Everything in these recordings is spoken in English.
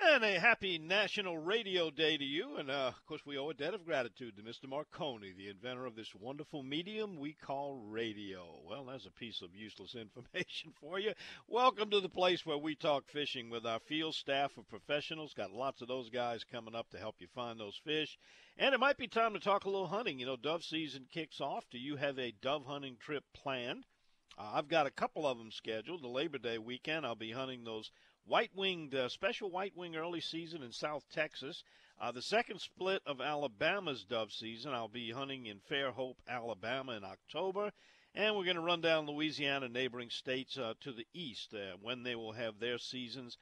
And a happy National Radio Day to you. And uh, of course, we owe a debt of gratitude to Mr. Marconi, the inventor of this wonderful medium we call radio. Well, that's a piece of useless information for you. Welcome to the place where we talk fishing with our field staff of professionals. Got lots of those guys coming up to help you find those fish. And it might be time to talk a little hunting. You know, dove season kicks off. Do you have a dove hunting trip planned? Uh, I've got a couple of them scheduled. The Labor Day weekend, I'll be hunting those white winged, uh, special white wing early season in South Texas. Uh, the second split of Alabama's dove season, I'll be hunting in Fairhope, Alabama in October. And we're going to run down Louisiana, neighboring states uh, to the east uh, when they will have their seasons.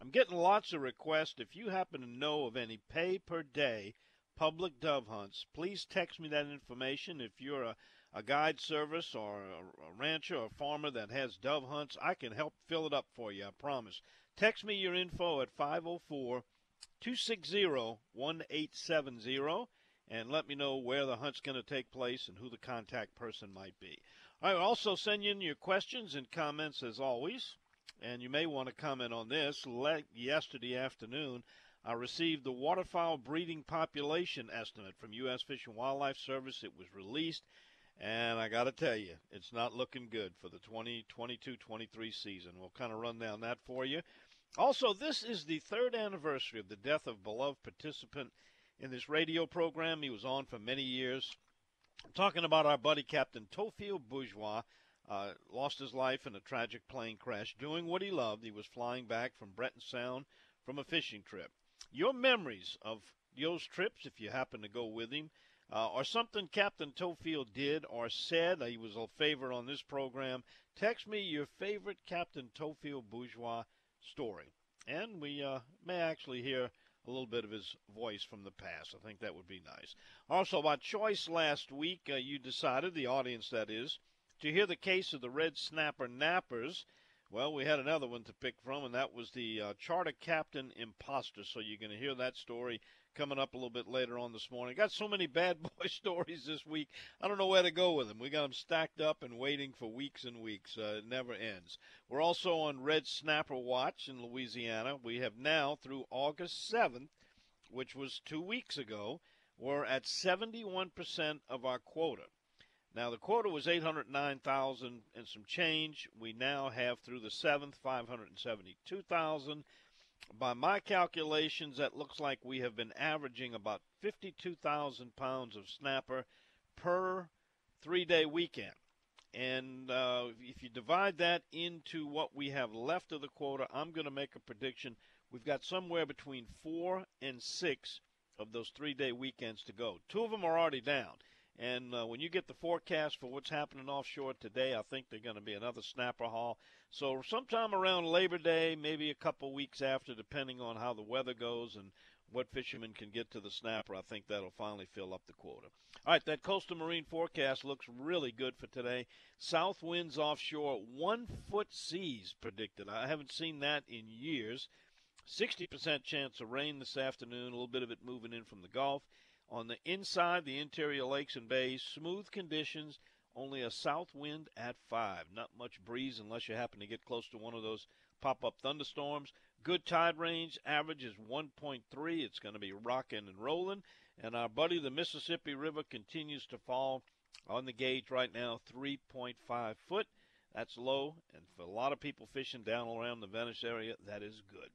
I'm getting lots of requests. If you happen to know of any pay per day public dove hunts, please text me that information. If you're a a guide service or a rancher or farmer that has dove hunts, I can help fill it up for you, I promise. Text me your info at 504 260 1870 and let me know where the hunt's going to take place and who the contact person might be. I also send you in your questions and comments as always. And you may want to comment on this. yesterday afternoon, I received the waterfowl breeding population estimate from U.S. Fish and Wildlife Service. It was released. And I got to tell you, it's not looking good for the 2022 23 season. We'll kind of run down that for you. Also, this is the third anniversary of the death of beloved participant in this radio program. He was on for many years. I'm talking about our buddy Captain Theophile Bourgeois. Uh, lost his life in a tragic plane crash doing what he loved. He was flying back from Breton Sound from a fishing trip. Your memories of those trips, if you happen to go with him, uh, or something Captain Theophile did or said. He was a favorite on this program. Text me your favorite Captain Theophile Bourgeois story. And we uh, may actually hear a little bit of his voice from the past. I think that would be nice. Also, by choice last week, uh, you decided, the audience that is, to hear the case of the red snapper nappers. Well, we had another one to pick from, and that was the uh, charter captain imposter. So you're going to hear that story coming up a little bit later on this morning. Got so many bad boy stories this week. I don't know where to go with them. We got them stacked up and waiting for weeks and weeks. Uh, it never ends. We're also on Red Snapper Watch in Louisiana. We have now through August 7th, which was two weeks ago, we're at 71% of our quota. Now, the quota was 809,000 and some change. We now have through the 7th 572,000 by my calculations, that looks like we have been averaging about 52,000 pounds of snapper per three day weekend. And uh, if you divide that into what we have left of the quota, I'm going to make a prediction. We've got somewhere between four and six of those three day weekends to go. Two of them are already down. And uh, when you get the forecast for what's happening offshore today, I think they're going to be another snapper haul. So sometime around Labor Day, maybe a couple weeks after, depending on how the weather goes and what fishermen can get to the snapper, I think that'll finally fill up the quota. All right, that coastal marine forecast looks really good for today. South winds offshore, one foot seas predicted. I haven't seen that in years. 60% chance of rain this afternoon, a little bit of it moving in from the Gulf. On the inside, the interior lakes and bays, smooth conditions only a south wind at 5. Not much breeze unless you happen to get close to one of those pop up thunderstorms. Good tide range, average is 1.3. It's going to be rocking and rolling. And our buddy, the Mississippi River, continues to fall on the gauge right now, 3.5 foot. That's low. And for a lot of people fishing down around the Venice area, that is good.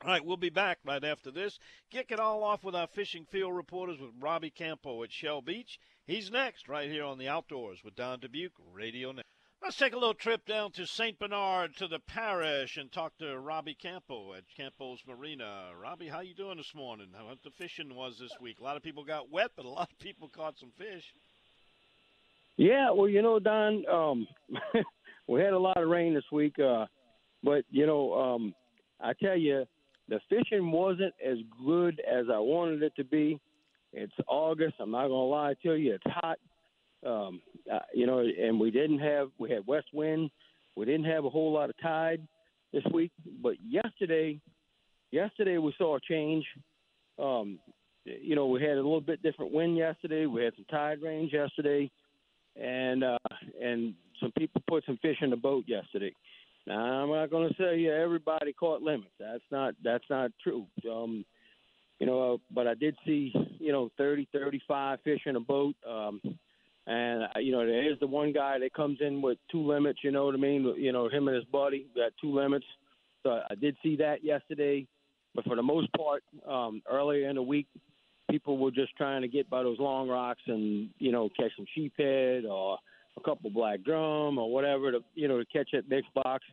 All right, we'll be back right after this. Kick it all off with our fishing field reporters with Robbie Campo at Shell Beach. He's next right here on the Outdoors with Don Dubuc Radio Network. Let's take a little trip down to St. Bernard to the parish and talk to Robbie Campo at Campo's Marina. Robbie, how you doing this morning? How the fishing was this week? A lot of people got wet, but a lot of people caught some fish. Yeah, well, you know, Don, um, we had a lot of rain this week, uh, but you know, um, I tell you, the fishing wasn't as good as I wanted it to be. It's August. I'm not gonna lie to you. It's hot. Um, uh, you know, and we didn't have we had west wind. We didn't have a whole lot of tide this week, but yesterday, yesterday we saw a change. Um, you know, we had a little bit different wind yesterday. We had some tide range yesterday, and uh, and some people put some fish in the boat yesterday. Now I'm not going to say yeah everybody caught limits. That's not that's not true. Um, you know, but I did see you know 30, 35 fish in a boat. Um, and uh, you know, there's the one guy that comes in with two limits. You know what I mean? You know, him and his buddy got two limits. So I did see that yesterday. But for the most part, um, earlier in the week, people were just trying to get by those long rocks and you know catch some sheephead or a couple black drum or whatever to you know to catch that mixed box.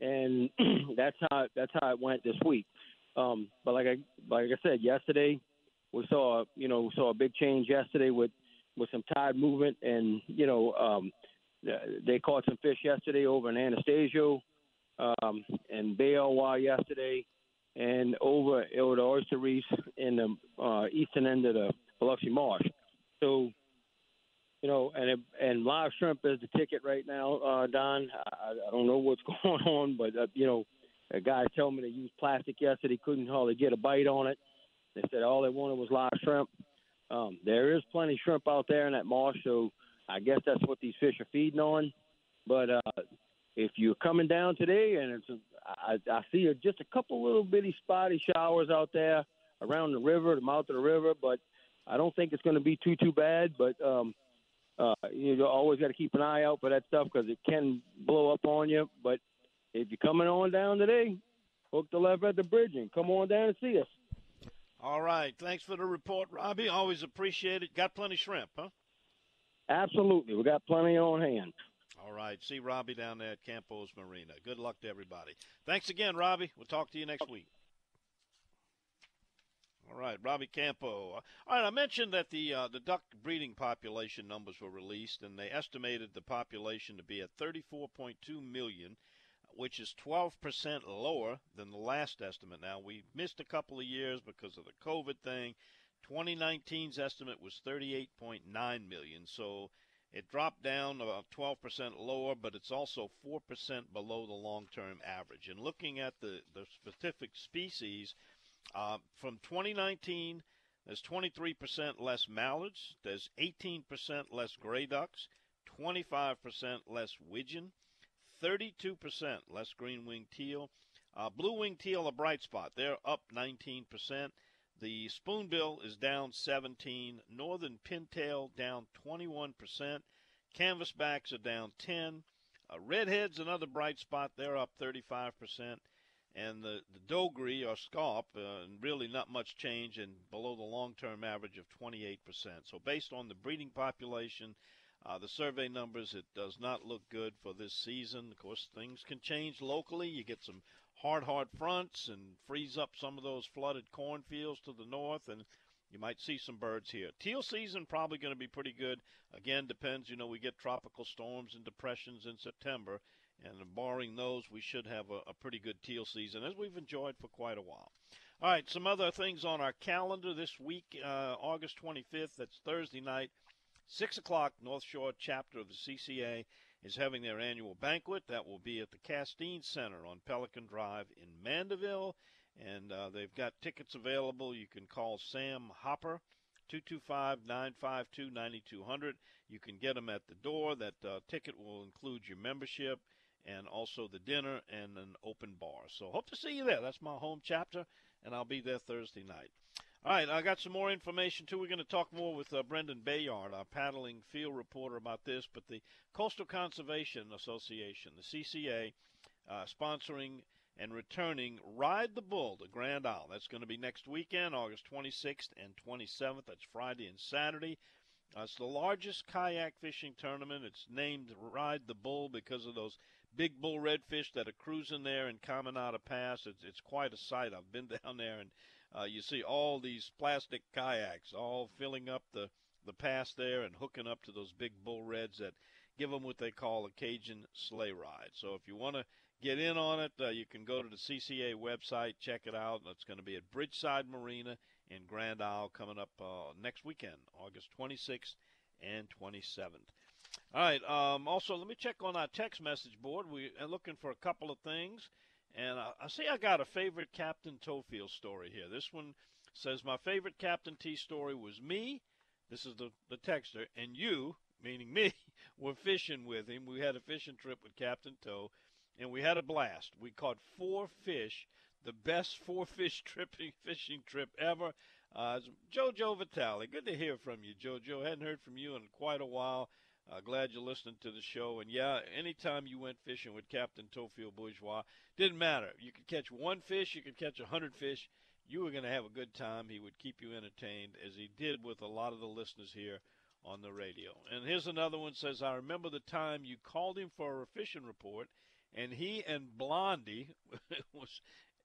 And that's how that's how it went this week. Um, but like I like I said yesterday, we saw you know saw a big change yesterday with with some tide movement, and you know um, they caught some fish yesterday over in Anastasio um, and Bay yesterday, and over over the Oyster Reefs in the uh, eastern end of the Biloxi Marsh. So, you know, and it, and live shrimp is the ticket right now, uh, Don. I, I don't know what's going on, but uh, you know, a guy told me they used plastic yesterday, couldn't hardly get a bite on it. They said all they wanted was live shrimp. Um, there is plenty of shrimp out there in that marsh, so I guess that's what these fish are feeding on. But uh, if you're coming down today, and it's I, I see just a couple little bitty spotty showers out there around the river, the mouth of the river, but I don't think it's going to be too too bad. But um, uh, you always got to keep an eye out for that stuff because it can blow up on you. But if you're coming on down today, hook the left at the bridge and come on down and see us. All right. Thanks for the report, Robbie. Always appreciate it. Got plenty shrimp, huh? Absolutely. We got plenty on hand. All right. See Robbie down there at Campos Marina. Good luck to everybody. Thanks again, Robbie. We'll talk to you next week. All right, Robbie Campo. All right, I mentioned that the uh, the duck breeding population numbers were released, and they estimated the population to be at 34.2 million which is 12% lower than the last estimate. Now, we missed a couple of years because of the COVID thing. 2019's estimate was 38.9 million, so it dropped down about 12% lower, but it's also 4% below the long-term average. And looking at the, the specific species, uh, from 2019, there's 23% less mallards, there's 18% less gray ducks, 25% less widgeon, 32% less green winged teal. Uh, blue winged teal, a bright spot. They're up 19%. The spoonbill is down 17. Northern pintail down 21%. Canvasbacks are down 10. Uh, redheads, another bright spot. They're up 35%. And the, the dos gris or Scaup, uh, really not much change and below the long term average of 28%. So, based on the breeding population, uh, the survey numbers, it does not look good for this season. Of course, things can change locally. You get some hard, hard fronts and freeze up some of those flooded cornfields to the north, and you might see some birds here. Teal season probably going to be pretty good. Again, depends. You know, we get tropical storms and depressions in September, and barring those, we should have a, a pretty good teal season, as we've enjoyed for quite a while. All right, some other things on our calendar this week, uh, August 25th. That's Thursday night. 6 o'clock, North Shore chapter of the CCA is having their annual banquet. That will be at the Castine Center on Pelican Drive in Mandeville. And uh, they've got tickets available. You can call Sam Hopper, 225 952 9200. You can get them at the door. That uh, ticket will include your membership and also the dinner and an open bar. So hope to see you there. That's my home chapter, and I'll be there Thursday night. All right, I got some more information too. We're going to talk more with uh, Brendan Bayard, our paddling field reporter, about this. But the Coastal Conservation Association, the CCA, uh, sponsoring and returning Ride the Bull to Grand Isle. That's going to be next weekend, August 26th and 27th. That's Friday and Saturday. Uh, it's the largest kayak fishing tournament. It's named Ride the Bull because of those big bull redfish that are cruising there in Caminada Pass. It's, it's quite a sight. I've been down there, and uh, you see all these plastic kayaks all filling up the, the pass there and hooking up to those big bull reds that give them what they call a Cajun sleigh ride. So if you want to get in on it, uh, you can go to the CCA website, check it out. It's going to be at Bridgeside Marina in Grand Isle coming up uh, next weekend, August 26th and 27th. All right. Um, also, let me check on our text message board. We are looking for a couple of things. And I, I see I got a favorite Captain Theophile story here. This one says, My favorite Captain T story was me. This is the, the texter. And you, meaning me, were fishing with him. We had a fishing trip with Captain Toe, and we had a blast. We caught four fish, the best four fish tripping fishing trip ever. Uh, Jojo Vitale, good to hear from you, Jojo. Hadn't heard from you in quite a while. Uh, glad you're listening to the show. And yeah, anytime you went fishing with Captain Theophile Bourgeois, didn't matter. You could catch one fish, you could catch a hundred fish. You were going to have a good time. He would keep you entertained, as he did with a lot of the listeners here on the radio. And here's another one says, I remember the time you called him for a fishing report, and he and Blondie, was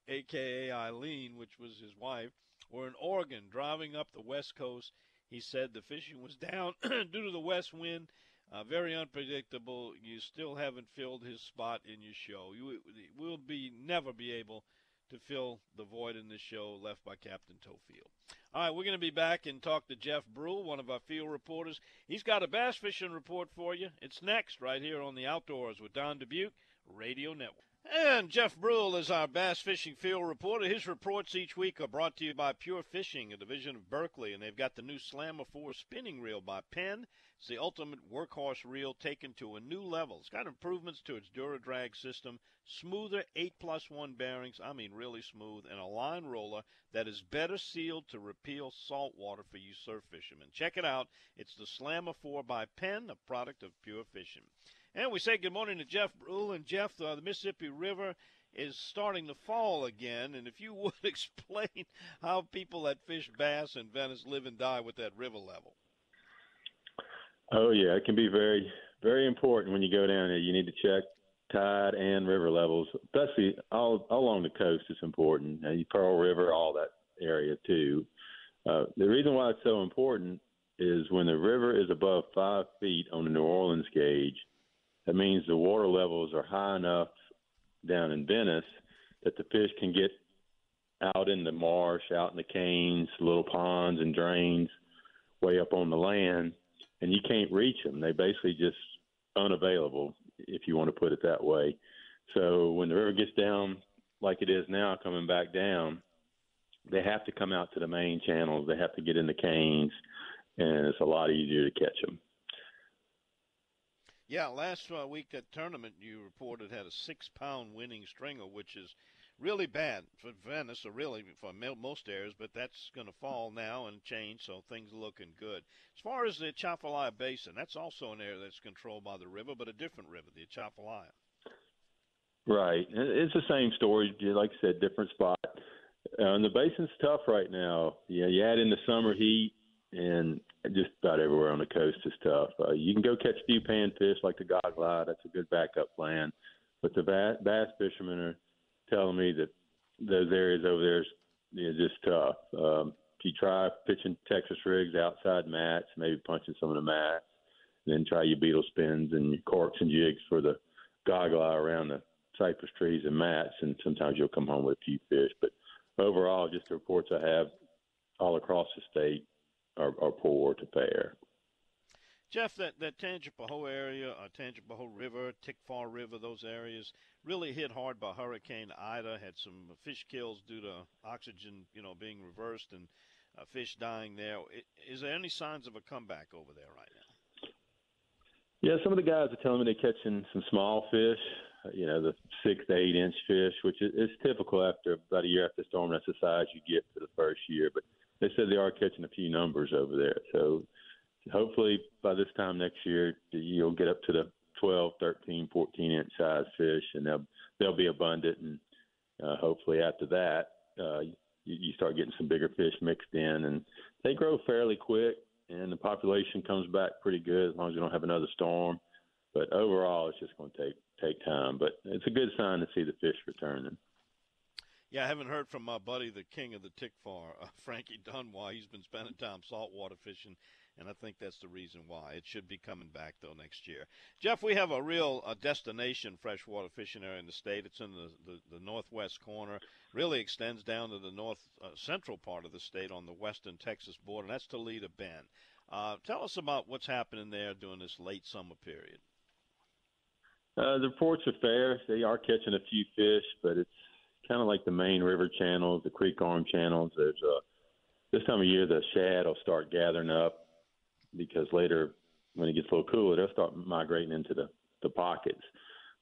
AKA Eileen, which was his wife, were in Oregon driving up the west coast. He said the fishing was down due to the west wind. Uh, very unpredictable. You still haven't filled his spot in your show. You will be never be able to fill the void in this show left by Captain Theophile. All right, we're going to be back and talk to Jeff Brule, one of our field reporters. He's got a bass fishing report for you. It's next right here on the Outdoors with Don Dubuc Radio Network. And Jeff Brule is our bass fishing field reporter. His reports each week are brought to you by Pure Fishing, a division of Berkley, and they've got the new Slammer 4 spinning reel by Penn. It's the ultimate workhorse reel taken to a new level. It's got improvements to its DuraDrag system, smoother 8 plus 1 bearings, I mean really smooth, and a line roller that is better sealed to repel salt water for you surf fishermen. Check it out. It's the Slammer 4 by Penn, a product of Pure Fishing. And we say good morning to Jeff Brule. And Jeff, uh, the Mississippi River is starting to fall again. And if you would explain how people that fish bass in Venice live and die with that river level. Oh yeah, it can be very, very important when you go down there. You need to check tide and river levels, especially all, along the coast. It's important. Uh, Pearl River, all that area too. Uh, the reason why it's so important is when the river is above five feet on the New Orleans gauge, that means the water levels are high enough down in Venice that the fish can get out in the marsh, out in the canes, little ponds and drains way up on the land, and you can't reach them. They basically just unavailable, if you want to put it that way. So when the river gets down like it is now, coming back down, they have to come out to the main channels. They have to get in the canes, and it's a lot easier to catch them. Yeah, last uh, week that tournament you reported had a six-pound winning stringer, which is really bad for Venice, or really for most areas. But that's going to fall now and change, so things are looking good. As far as the Atchafalaya Basin, that's also an area that's controlled by the river, but a different river, the Atchafalaya. Right, it's the same story. Like I said, different spot. Uh, and the basin's tough right now. Yeah, you add in the summer heat and just about everywhere on the coast is tough. Uh, you can go catch a few panfish like the goggle eye. That's a good backup plan. But the bass fishermen are telling me that those areas over there is you know, just tough. Um, if you try pitching Texas rigs outside mats, maybe punching some of the mats, then try your beetle spins and your corks and jigs for the goggle eye around the cypress trees and mats, and sometimes you'll come home with a few fish. But overall, just the reports I have all across the state, are, are poor to fair. Jeff, that, that Tangipahoa area, uh, Tangipahoa River, Tickfaw River, those areas really hit hard by Hurricane Ida. Had some fish kills due to oxygen, you know, being reversed and uh, fish dying there. Is there any signs of a comeback over there right now? Yeah, some of the guys are telling me they're catching some small fish. Uh, you know, the six to eight inch fish, which is, is typical after about a year after the storm. That's the size you get for the first year, but they said they are catching a few numbers over there. So hopefully by this time next year, you'll get up to the 12, 13, 14 inch size fish, and they'll they'll be abundant. And uh, hopefully after that, uh, you, you start getting some bigger fish mixed in, and they grow fairly quick. and the population comes back pretty good as long as we don't have another storm. But overall, it's just going to take take time. But it's a good sign to see the fish returning. Yeah, I haven't heard from my buddy, the king of the tick far, uh, Frankie Dunn, he's been spending time saltwater fishing, and I think that's the reason why. It should be coming back, though, next year. Jeff, we have a real uh, destination freshwater fishing area in the state. It's in the, the, the northwest corner, really extends down to the north uh, central part of the state on the western Texas border, and that's Toledo Bend. Uh, tell us about what's happening there during this late summer period. Uh, the reports are fair. They are catching a few fish, but it's kind of like the main river channels, the creek arm channels. There's a this time of year the shad will start gathering up because later when it gets a little cooler they'll start migrating into the the pockets.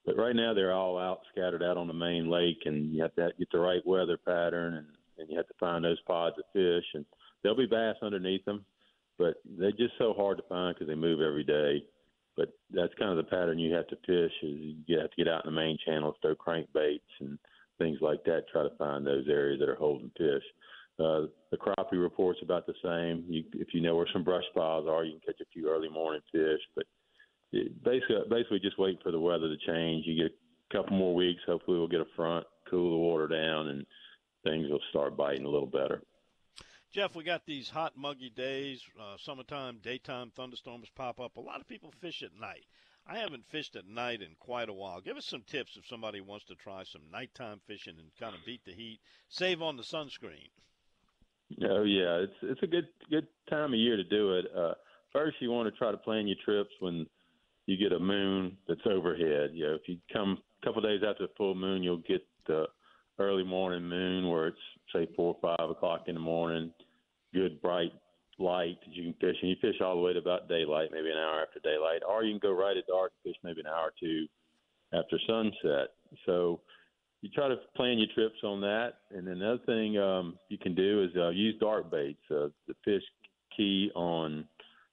But right now they're all out scattered out on the main lake, and you have to get the right weather pattern, and and you have to find those pods of fish, and there'll be bass underneath them, but they're just so hard to find because they move every day. But that's kind of the pattern you have to fish. Is you have to get out in the main channels, throw crankbaits, and things like that, try to find those areas that are holding fish. Uh, the crappie reports about the same. You, if you know where some brush piles are, you can catch a few early morning fish. But it, basically, basically just wait for the weather to change. You get a couple more weeks. Hopefully, we'll get a front, cool the water down, and things will start biting a little better. Jeff, we got these hot, muggy days, uh, summertime, daytime thunderstorms pop up. A lot of people fish at night. I haven't fished at night in quite a while. Give us some tips if somebody wants to try some nighttime fishing and kind of beat the heat, save on the sunscreen. Oh yeah, it's it's a good good time of year to do it. Uh, first, you want to try to plan your trips when you get a moon that's overhead. You know, if you come a couple days after the full moon, you'll get the early morning moon where it's say four or five o'clock in the morning. Good bright light that you can fish, and you fish all the way to about daylight, maybe an hour after daylight, or you can go right at dark and fish maybe an hour or two after sunset. So you try to plan your trips on that. And another thing um, you can do is uh, use dark baits. Uh, the fish key on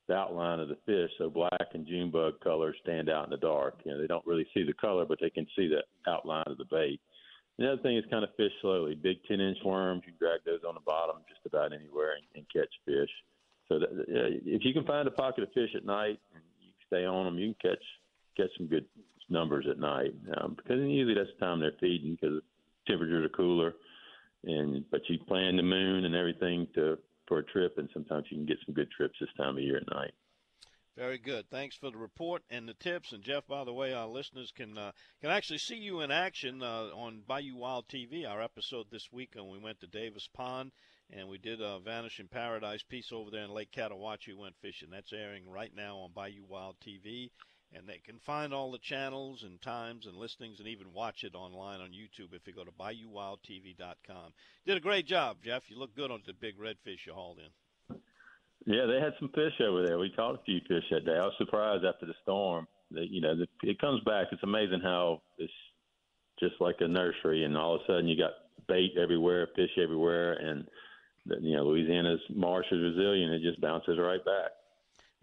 the outline of the fish, so black and June bug colors stand out in the dark. You know, they don't really see the color, but they can see the outline of the bait. Another thing is kind of fish slowly. Big 10 inch worms, you drag those on the bottom just about anywhere and, and catch fish. So that, uh, if you can find a pocket of fish at night and you stay on them, you can catch catch some good numbers at night. Um, because usually that's the time they're feeding because temperatures are cooler. And but you plan the moon and everything to for a trip, and sometimes you can get some good trips this time of year at night. Very good. Thanks for the report and the tips. And Jeff, by the way, our listeners can uh, can actually see you in action uh, on Bayou Wild TV. Our episode this week, when we went to Davis Pond and we did a Vanishing Paradise piece over there in Lake Cataouatche. Went fishing. That's airing right now on Bayou Wild TV, and they can find all the channels and times and listings, and even watch it online on YouTube if you go to BayouWildTV.com. Did a great job, Jeff. You look good on the big redfish you hauled in. Yeah, they had some fish over there. We caught a few fish that day. I was surprised after the storm that you know it comes back. It's amazing how it's just like a nursery, and all of a sudden you got bait everywhere, fish everywhere, and you know, Louisiana's marsh is resilient; it just bounces right back.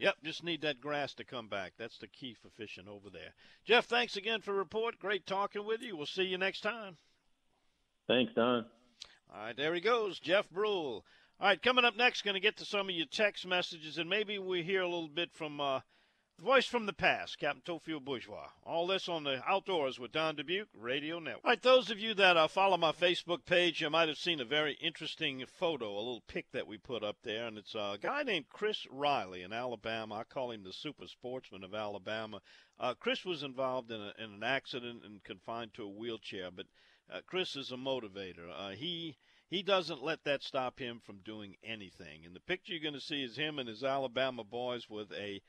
Yep, just need that grass to come back. That's the key for fishing over there. Jeff, thanks again for the report. Great talking with you. We'll see you next time. Thanks, Don. All right, there he goes, Jeff Brule. All right, coming up next, going to get to some of your text messages, and maybe we hear a little bit from uh, Voice from the Past, Captain Theophile Bourgeois. All this on the Outdoors with Don Dubuc Radio Network. All right, those of you that uh, follow my Facebook page, you might have seen a very interesting photo, a little pic that we put up there, and it's a guy named Chris Riley in Alabama. I call him the super sportsman of Alabama. Uh, Chris was involved in, a, in, an accident and confined to a wheelchair, but uh, Chris is a motivator. Uh, he he doesn't let that stop him from doing anything. And the picture you're going to see is him and his Alabama boys with a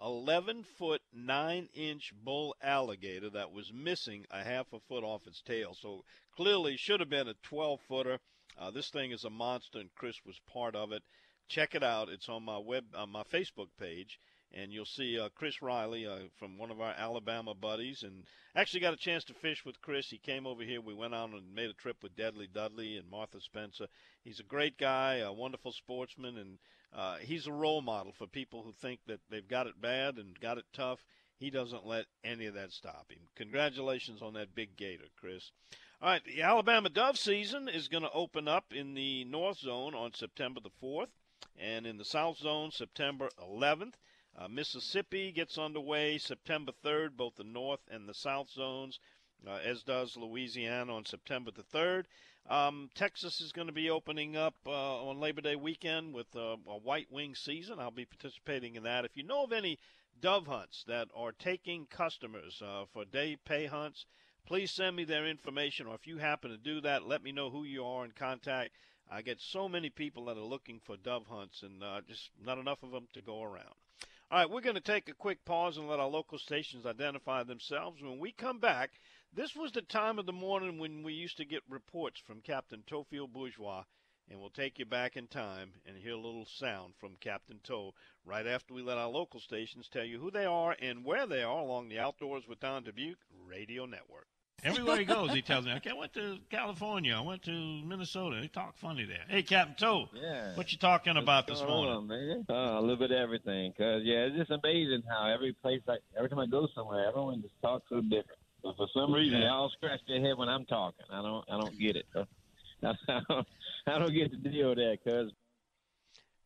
11 foot 9 inch bull alligator that was missing a half a foot off its tail. So clearly should have been a 12 footer. Uh, this thing is a monster, and Chris was part of it. Check it out. It's on my web, on my Facebook page, and you'll see uh, Chris Riley uh, from one of our Alabama buddies. And actually got a chance to fish with Chris. He came over here. We went out and made a trip with Deadly Dudley and Martha Spencer. He's a great guy, a wonderful sportsman, and uh, he's a role model for people who think that they've got it bad and got it tough. He doesn't let any of that stop him. Congratulations on that big gator, Chris. All right, the Alabama dove season is going to open up in the North Zone on September the 4th. and in the South Zone, September 11th. Uh, Mississippi gets underway September 3rd, both the North and the South Zones, uh, as does Louisiana on September the 3rd. Um, Texas is going to be opening up uh, on Labor Day weekend with a white wing season. I'll be participating in that. If you know of any dove hunts that are taking customers uh, for day pay hunts, please send me their information. Or if you happen to do that, let me know who you are and contact. I get so many people that are looking for dove hunts, and uh, just not enough of them to go around. All right, we're going to take a quick pause and let our local stations identify themselves. When we come back, this was the time of the morning when we used to get reports from Captain Theophile Bourgeois, and we'll take you back in time and hear a little sound from Captain Toe right after we let our local stations tell you who they are and where they are along the Outdoors with Don Dubuc radio network. Everywhere he goes, he tells me, okay, I went to California. I went to Minnesota. They talk funny there. Hey, Captain Toe. Yeah. What you talking What's about this morning? On, man? Uh, a little bit of everything. Cause yeah, it's just amazing how every place, I, every time I go somewhere, everyone just talks so different. But for some reason, Yeah. they all scratch their head when I'm talking. I don't, I don't get it. I don't, I don't get the deal there, cause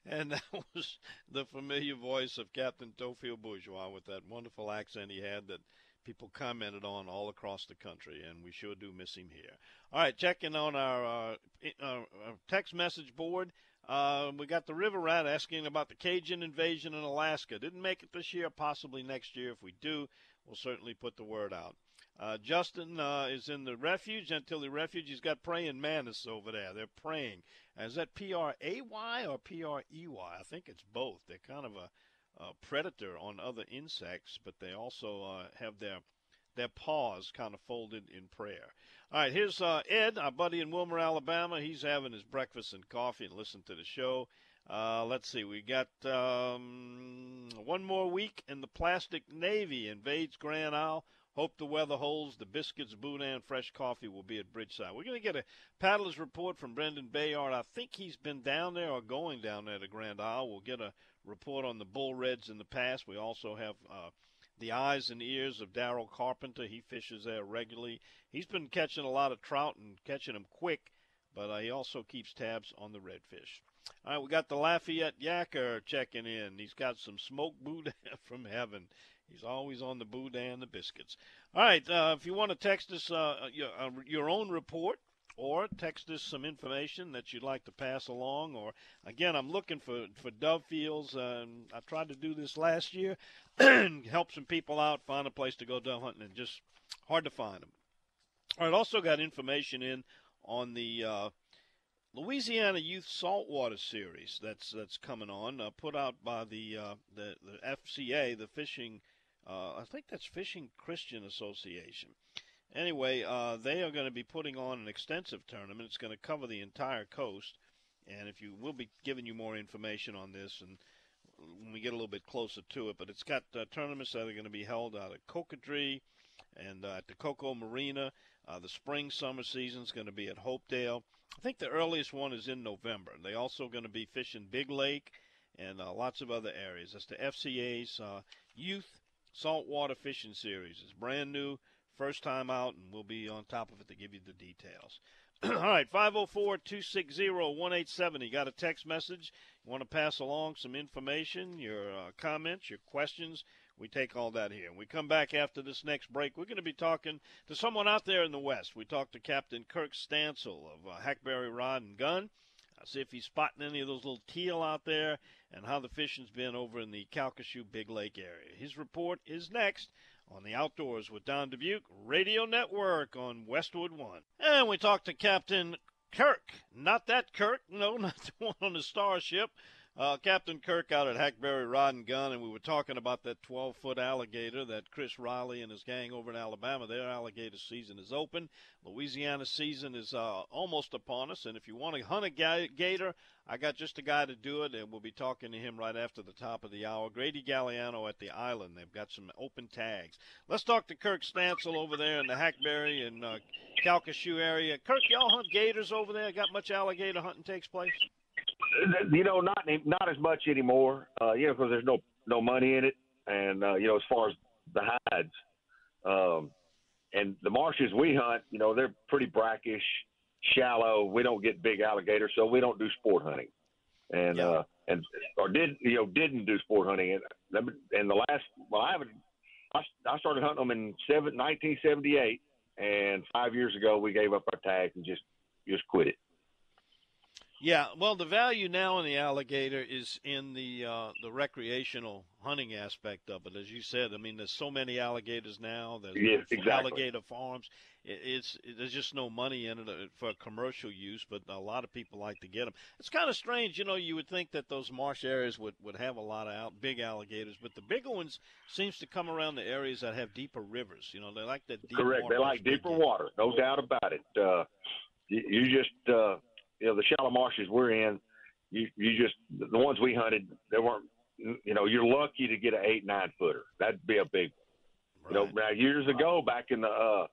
And that was the familiar voice of Captain Theophile Bourgeois with that wonderful accent he had that people commented on all across the country, and we sure do miss him here. All right, checking on our, uh, uh, our text message board. Uh, we got the River Rat asking about the Cajun invasion in Alaska. Didn't make it this year, possibly next year. If we do, we'll certainly put the word out. Uh, Justin uh, is in the refuge, Antilles Refuge. He's got praying mantis over there. They're praying. Is that P R A Y or P R E Y? I think it's both. They're kind of a, a predator on other insects, but they also uh, have their their paws kind of folded in prayer. All right, here's uh, Ed, our buddy in Wilmer, Alabama. He's having his breakfast and coffee and listening to the show. Uh, let's see, we got um, one more week, and the Plastic Navy invades Grand Isle. Hope the weather holds. The biscuits, boudin, fresh coffee will be at Bridgeside. We're going to get a paddler's report from Brendan Bayard. I think he's been down there or going down there to Grand Isle. We'll get a report on the Bull Reds in the past. We also have uh, the eyes and ears of Daryl Carpenter. He fishes there regularly. He's been catching a lot of trout and catching them quick, but uh, he also keeps tabs on the redfish. All right, we got the Lafayette Yacker checking in. He's got some smoked boudin from heaven. He's always on the boudin and the biscuits. All right, uh, if you want to text us uh, your, uh, your own report or text us some information that you'd like to pass along, or again, I'm looking for, for dove fields. Um, I tried to do this last year and help some people out, find a place to go dove hunting, and just hard to find them. All right, also got information in on the uh, Louisiana Youth Saltwater Series that's that's coming on, uh, put out by the uh, the the FCA, the Fishing, uh, I think that's Fishing Christian Association. Anyway, uh, they are going to be putting on an extensive tournament. It's going to cover the entire coast, and if you we'll be giving you more information on this and when we get a little bit closer to it. But it's got uh, tournaments that are going to be held out at Cocodrie and uh, at the Coco Marina. Uh, the spring summer season is going to be at Hopedale. I think the earliest one is in November. They're also going to be fishing Big Lake and uh, lots of other areas. That's the FCA's uh, Youth Saltwater Fishing Series. It's brand new, first time out, and we'll be on top of it to give you the details. All right, 504 260 1870. Got a text message? You want to pass along some information, your uh, comments, your questions? We take all that here. We come back after this next break, we're going to be talking to someone out there in the West. We talked to Captain Kirk Stansel of uh, Hackberry Rod and Gun. Uh, see if he's spotting any of those little teal out there and how the fishing's been over in the Calcasieu Big Lake area. His report is next on the Outdoors with Don Dubuc Radio Network on Westwood One. And we talked to Captain Kirk, not that Kirk, no, not the one on the Starship. Uh, Captain Kirk out at Hackberry Rod and Gun, and we were talking about that 12 foot alligator that Chris Riley and his gang over in Alabama, their alligator season is open. Louisiana season is uh, almost upon us, and if you want to hunt a ga- gator, I got just a guy to do it, and we'll be talking to him right after the top of the hour. Grady Galliano at the island. They've got some open tags. Let's talk to Kirk Stansel over there in the Hackberry and uh, Calcasieu area. Kirk, y'all hunt gators over there? Got much alligator hunting takes place? You know, not not as much anymore. Uh, you know, because there's no no money in it, and uh, you know, as far as the hides, um, and the marshes we hunt, you know, they're pretty brackish, shallow. We don't get big alligators, so we don't do sport hunting. and Yeah. uh, and or did you know didn't do sport hunting. And and the last well, I haven't. I, I started hunting them in seven, 1978, and five years ago we gave up our tags and just just quit it. Yeah, well, the value now in the alligator is in the uh, the recreational hunting aspect of it, as you said. I mean, there's so many alligators now. There's Yes, exactly. alligator farms. It, it's it, there's just no money in it uh, for commercial use, but a lot of people like to get them. It's kind of strange, you know. You would think that those marsh areas would, would have a lot of out, big alligators, but the bigger ones seems to come around the areas that have deeper rivers. You know, they like that deep. Correct. They like deeper water, no doubt about it. Uh, you, you just, uh, you know, the shallow marshes we're in, you, you just, the ones we hunted, they weren't, you know, you're lucky to get an eight, nine footer. That'd be a big one. You know, now years ago, back in the uh,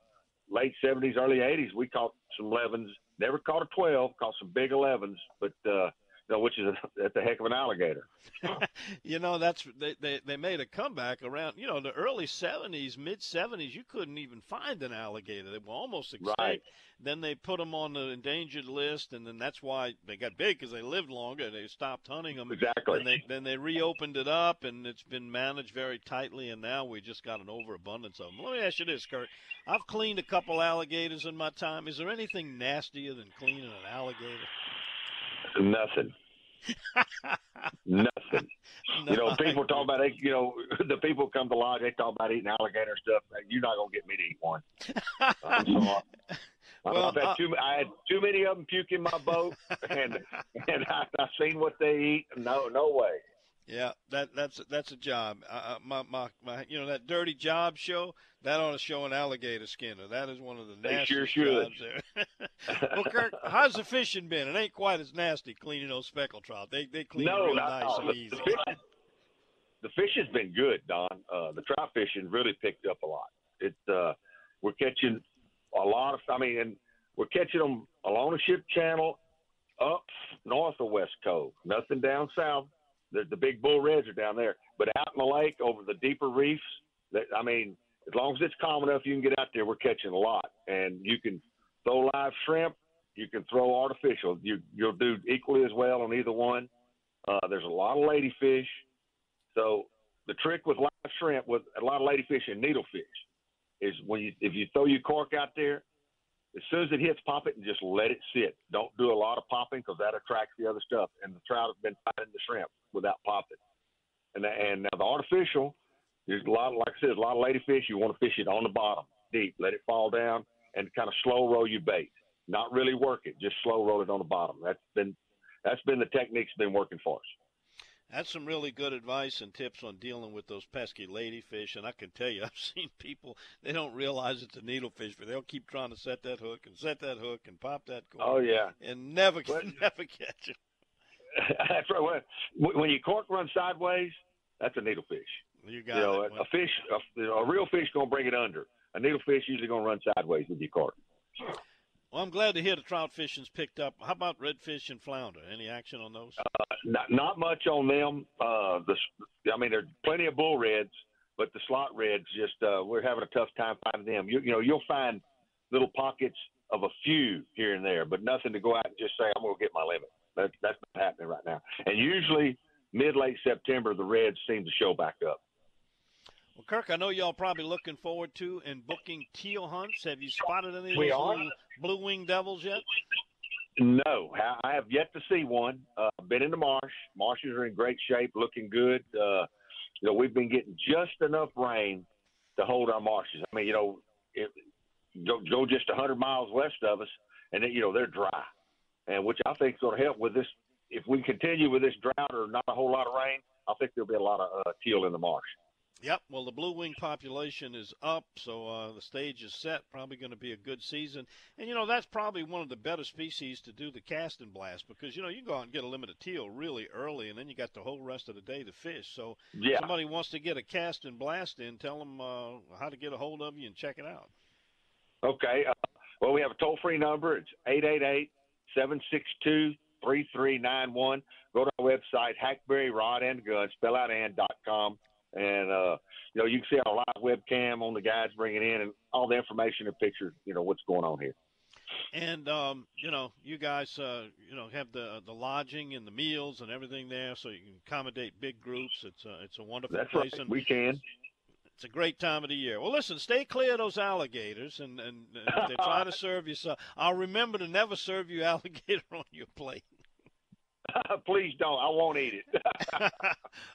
late 70s, early 80s, we caught some 11s. Never caught a 12, caught some big 11s, but, uh, which is a, that's a heck of an alligator. you know that's they, they they made a comeback around you know the early 70s mid 70s you couldn't even find an alligator. They were almost extinct. Right. then they put them on the endangered list and then that's why they got big because they lived longer they stopped hunting them Exactly. and they, then they reopened it up and it's been managed very tightly and now we just got an overabundance of them let me ask you this kurt. I've cleaned a couple alligators in my time. Is there anything nastier than cleaning an alligator Nothing. Nothing. You know, people talk about it. You know, the people come to lodge. They talk about eating alligator stuff. You're not gonna get me to eat one. I'm. Well, I've had uh, too. I had too many of them puke in my boat, and and I, I've seen what they eat. No, no way. Yeah, that that's that's a job. Uh, uh, my, my my you know that dirty job show that ought to show an alligator skinner. That is one of the nastiest sure jobs there. well, Kirk, how's the fishing been? It ain't quite as nasty cleaning those speckled trout. They they clean no, real not nice all. and The, easy. the, fish, the fish has been good, Don. Uh, the trout fishing really picked up a lot. It uh, we're catching a lot of. I mean, and we're catching them along the ship channel, up north of West Cove. Nothing down south. The, the big bull reds are down there, but out in the lake over the deeper reefs. That I mean, as long as it's calm enough, you can get out there. We're catching a lot, and you can throw live shrimp. You can throw artificial. You you'll do equally as well on either one. Uh, there's a lot of ladyfish. So the trick with live shrimp, with a lot of ladyfish and needlefish, is when you if you throw your cork out there, as soon as it hits, pop it and just let it sit. Don't do a lot of popping because that attracts the other stuff. And the trout have been fighting the shrimp without popping. And and now the artificial, there's a lot, like I said, a lot of ladyfish. You want to fish it on the bottom, deep, let it fall down, and kind of slow roll your bait. Not really work it, just slow roll it on the bottom. That's been that's been the technique's been working for us. That's some really good advice and tips on dealing with those pesky ladyfish. And I can tell you, I've seen people they don't realize it's a needlefish, but they'll keep trying to set that hook and set that hook and pop that cork. Oh yeah. and never never catch them. that's right. When, when your cork runs sideways, that's a needlefish. You got You know, it. a, fish, a, a real fish gonna bring it under. A needlefish usually gonna run sideways with your cork. Well, I'm glad to hear the trout fishing's picked up. How about redfish and flounder? Any action on those? Not, not much on them. Uh, the, I mean, there's plenty of bull reds, but the slot reds just uh, we're having a tough time finding them. You, you know, you'll find little pockets of a few here and there, but nothing to go out and just say I'm gonna get my limit. That, that's not happening right now. And usually mid late September, the reds seem to show back up. Well, Kirk, I know y'all probably looking forward to and booking teal hunts. Have you spotted any of We those little blue wing devils yet? No, I have yet to see one. Uh, been in the marsh. Marshes are in great shape, looking good. Uh, you know, we've been getting just enough rain to hold our marshes. I mean, you know, it, go, go just a hundred miles west of us, and then, you know they're dry, and which I think is going to help with this. If we continue with this drought or not a whole lot of rain, I think there'll be a lot of uh, teal in the marsh. Yep. Well, the blue wing population is up, so uh, the stage is set. Probably going to be a good season, and you know that's probably one of the better species to do the cast and blast because you know you go out and get a limit of teal really early, and then you got the whole rest of the day to fish. So Yeah. somebody wants to get a cast and blast in, tell them uh, how to get a hold of you and check it out. Okay. Uh, well, we have a toll free number. It's 888 762 3391. Go to our website, Hackberry Rod and Gun, spell out and dot com. And, uh, you know, you can see our live webcam on the guys bringing in and all the information and pictures, you know, what's going on here. and um, you know, you guys, uh, you know, have the the lodging and the meals and everything there, so you can accommodate big groups. It's a it's a wonderful That's place, right. and We can. it's a great time of the year. Well, listen, stay clear of those alligators, and and if they try to serve you, so I'll remember to never serve you alligator on your plate. Please don't. I won't eat it.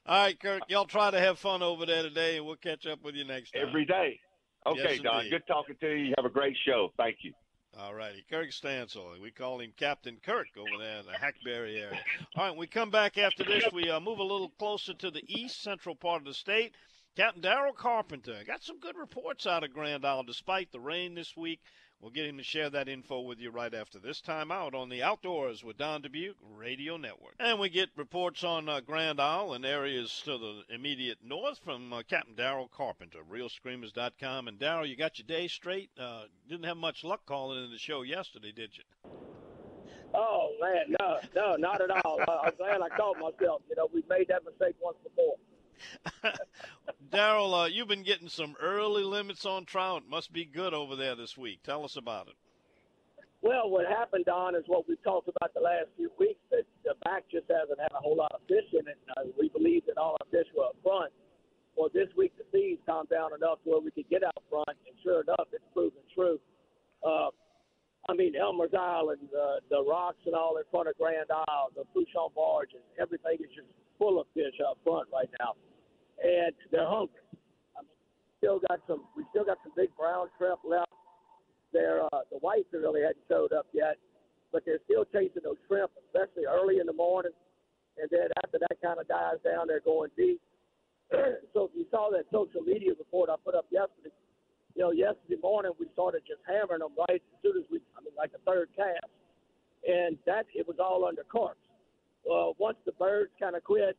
All right, Kirk, y'all try to have fun over there today, and we'll catch up with you next time. Every day. Okay, Yes, Don. indeed. Good talking to you. Have a great show. Thank you. All righty. Kirk Stansel. We call him Captain Kirk over there in the Hackberry area. All right, we come back after this. We uh, move a little closer to the east central part of the state. Captain Darrell Carpenter got some good reports out of Grand Isle despite the rain this week. We'll get him to share that info with you right after this time out on the Outdoors with Don Dubuc Radio Network. And we get reports on uh, Grand Isle and areas to the immediate north from uh, Captain Darrell Carpenter, ReelScreamers.com. And Darrell, you got your day straight. Uh, didn't have much luck calling in the show yesterday, did you? Oh man, no, no, not at all. Uh, I'm glad I caught myself. You know, we've made that mistake once before. Darrell, uh, you've been getting some early limits on trout. Must be good over there this week. Tell us about it. Well, what happened, Don, is what we've talked about the last few weeks. That the back just hasn't had a whole lot of fish in it. Uh, we believe that all our fish were up front. Well, this week the seas calmed down enough where we could get out front, and sure enough, it's proven true. Uh, I mean, Elmer's Island, uh, the rocks and all in front of Grand Isle, the Pouchon Barge, and everything is just full of fish up front right now, and they're hungry. I mean, still got some. We still got some big brown shrimp left. They're uh, the whites really hadn't showed up yet, but they're still chasing those shrimp, especially early in the morning. And then after that kind of dies down, they're going deep. so if you saw that social media report I put up yesterday, you know, yesterday morning we started just hammering them right as soon as we, I mean, like the third cast, and that it was all under carps. Well, once the birds kind of quit,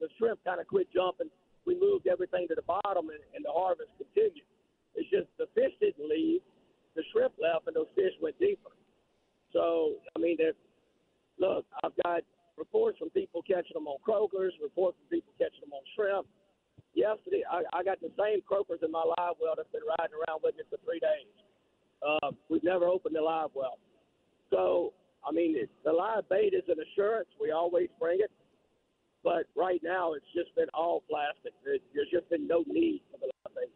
the shrimp kind of quit jumping. We moved everything to the bottom, and, and the harvest continued. It's just the fish didn't leave, the shrimp left, and those fish went deeper. So, I mean, look, I've got reports from people catching them on croakers, reports from people catching them on shrimp. Yesterday, I, I got the same croakers in my live well that's been riding around with me for three days. Uh, we've never opened the live well. So, I mean, the live bait is an assurance. We always bring it. But right now, it's just been all plastic. There- There's just been no need for the live bait.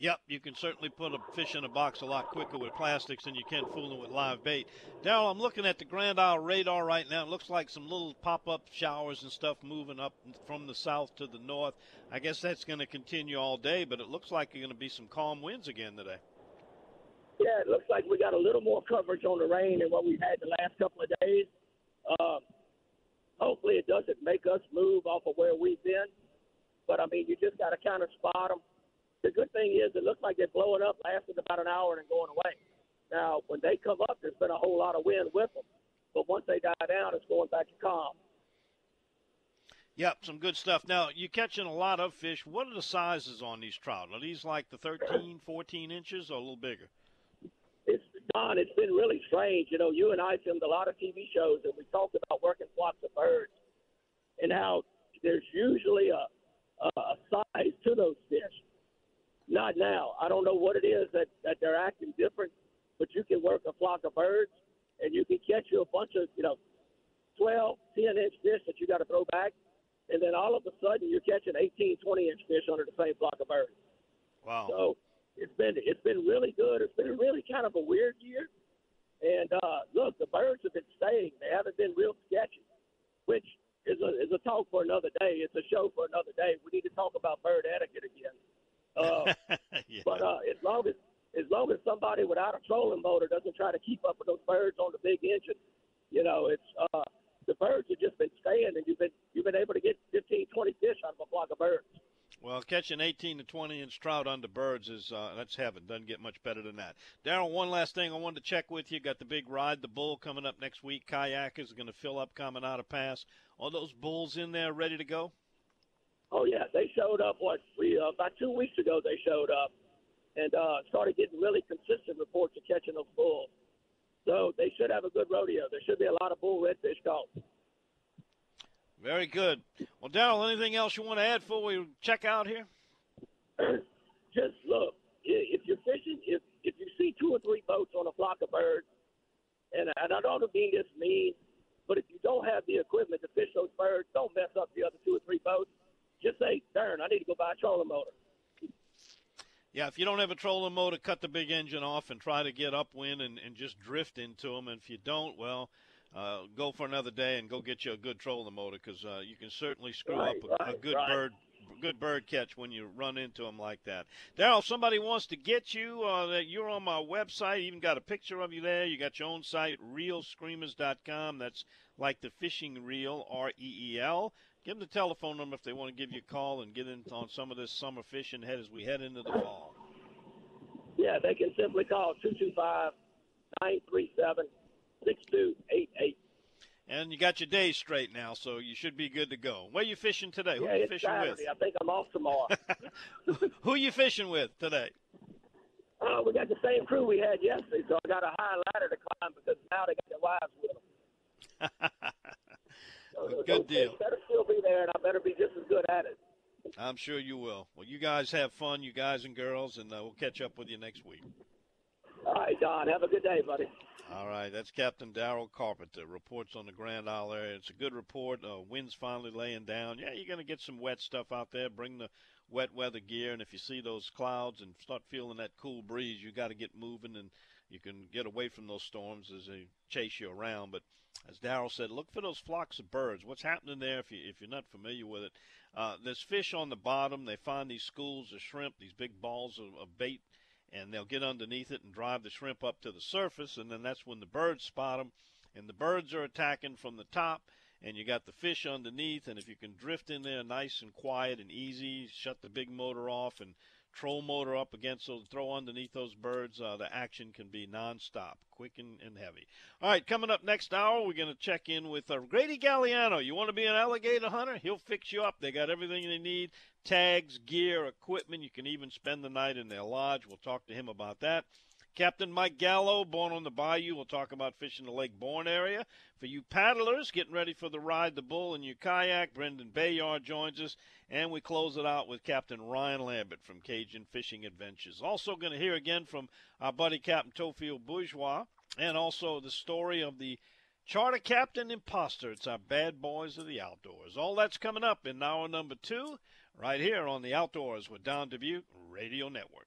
Yep, you can certainly put a fish in a box a lot quicker with plastics than you can fooling with live bait. Daryl, I'm looking at the Grand Isle radar right now. It looks like some little pop-up showers and stuff moving up from the south to the north. I guess that's going to continue all day, but it looks like you're going to be some calm winds again today. Yeah, it looks like we got a little more coverage on the rain than what we've had the last couple of days. Um, hopefully, it doesn't make us move off of where we've been. But I mean, you just got to kind of spot them. The good thing is, it looks like they're blowing up, lasting about an hour, and then going away. Now, when they come up, there's been a whole lot of wind with them. But once they die down, it's going back to calm. Yep, some good stuff. Now, you're catching a lot of fish. What are the sizes on these trout? Are these like the 13, 14 inches or a little bigger? Don, it's been really strange. You know, you and I filmed a lot of TV shows, and we talked about working flocks of birds, and how there's usually a a, a size to those fish. Not now. I don't know what it is that that they're acting different, but you can work a flock of birds, and you can catch you a bunch of you know, 12, 10 inch fish that you got to throw back, and then all of a sudden you're catching 18, 20 inch fish under the same flock of birds. Wow. So it's been it's been really good. It's been really kind of a weird year. And uh, look, the birds have been staying. They haven't been real sketchy, which is a is a talk for another day. It's a show for another day. We need to talk about bird etiquette again. Uh, yeah. but uh, as long as as long as somebody without a trolling motor doesn't try to keep up with those birds on the big engine, you know, it's uh, the birds have just been staying, and you've been you've been able to get 15, 20 fish out of a flock of birds. Well, catching 18 to 20 inch trout under birds is uh, that's heaven. Doesn't get much better than that. Daryl, one last thing I wanted to check with you. Got the big ride the bull coming up next week. Kayakers are going to fill up coming out of pass. Are those bulls in there ready to go? Oh yeah, they showed up. What we uh, about two weeks ago they showed up, and uh, started getting really consistent reports of catching those bulls. So they should have a good rodeo. There should be a lot of bull redfish caught. Very good. Well, Daryl, anything else you want to add before we check out here? Just look, if you're fishing, if if you see two or three boats on a flock of birds, and, and I don't mean this mean, but if you don't have the equipment to fish those birds, don't mess up the other two or three boats. Just say, darn, I need to go buy a trolling motor. Yeah, if you don't have a trolling motor, cut the big engine off and try to get upwind and, and just drift into them. And if you don't, well, uh, go for another day and go get you a good trolling motor because uh, you can certainly screw right, up a, right, a good right. bird good bird catch when you run into them like that. Daryl, if somebody wants to get you. Uh, that you're on my website. Even got a picture of you there. You got your own site, reelscreamers.com. That's like the fishing reel, R E E L. Give them the telephone number if they want to give you a call and get in on some of this summer fishing head as we head into the fall. Yeah, they can simply call 225 937 6288. And you got your days straight now, so you should be good to go. Where you fishing today? Who yeah, you fishing Saturday. with? I think I'm off tomorrow. Who you fishing with today? uh, we got the same crew we had yesterday, so I got a high ladder to climb because now they got their wives with them. So, Good so deal. Better still be there, and I better be just as good at it. I'm sure you will. Well, you guys have fun, you guys and girls, and uh, we'll catch up with you next week. All right, Don. Have a good day, buddy. All right, that's Captain Daryl Carpenter. Reports on the Grand Isle area. It's a good report. Uh, wind's finally laying down. Yeah, you're going to get some wet stuff out there. Bring the wet weather gear, and if you see those clouds and start feeling that cool breeze, you got to get moving, and you can get away from those storms as they chase you around. But as Daryl said, look for those flocks of birds. What's happening there? If you if you're not familiar with it, uh, there's fish on the bottom. They find these schools of shrimp, these big balls of, of bait and they'll get underneath it and drive the shrimp up to the surface, and then that's when the birds spot them, and the birds are attacking from the top, and you got the fish underneath, and if you can drift in there nice and quiet and easy, shut the big motor off and troll motor up against those, throw underneath those birds, uh, the action can be nonstop, quick and, and heavy. All right, coming up next hour, we're going to check in with uh, Grady Galliano. You want to be an alligator hunter? He'll fix you up. They got everything they need tags, gear, equipment. You can even spend the night in their lodge. We'll talk to him about that. Captain Mike Gallo, born on the bayou. We'll talk about fishing the Lake Borgne area. For you paddlers getting ready for the ride the bull in your kayak, Brendan Bayard joins us. And we close it out with Captain Ryan Lambert from Cajun Fishing Adventures. Also going to hear again from our buddy Captain Theophile Bourgeois and also the story of the Charter Captain Imposter. It's our bad boys of the outdoors. All that's coming up in hour number two right here on the Outdoors with Don Dubuc Radio Network.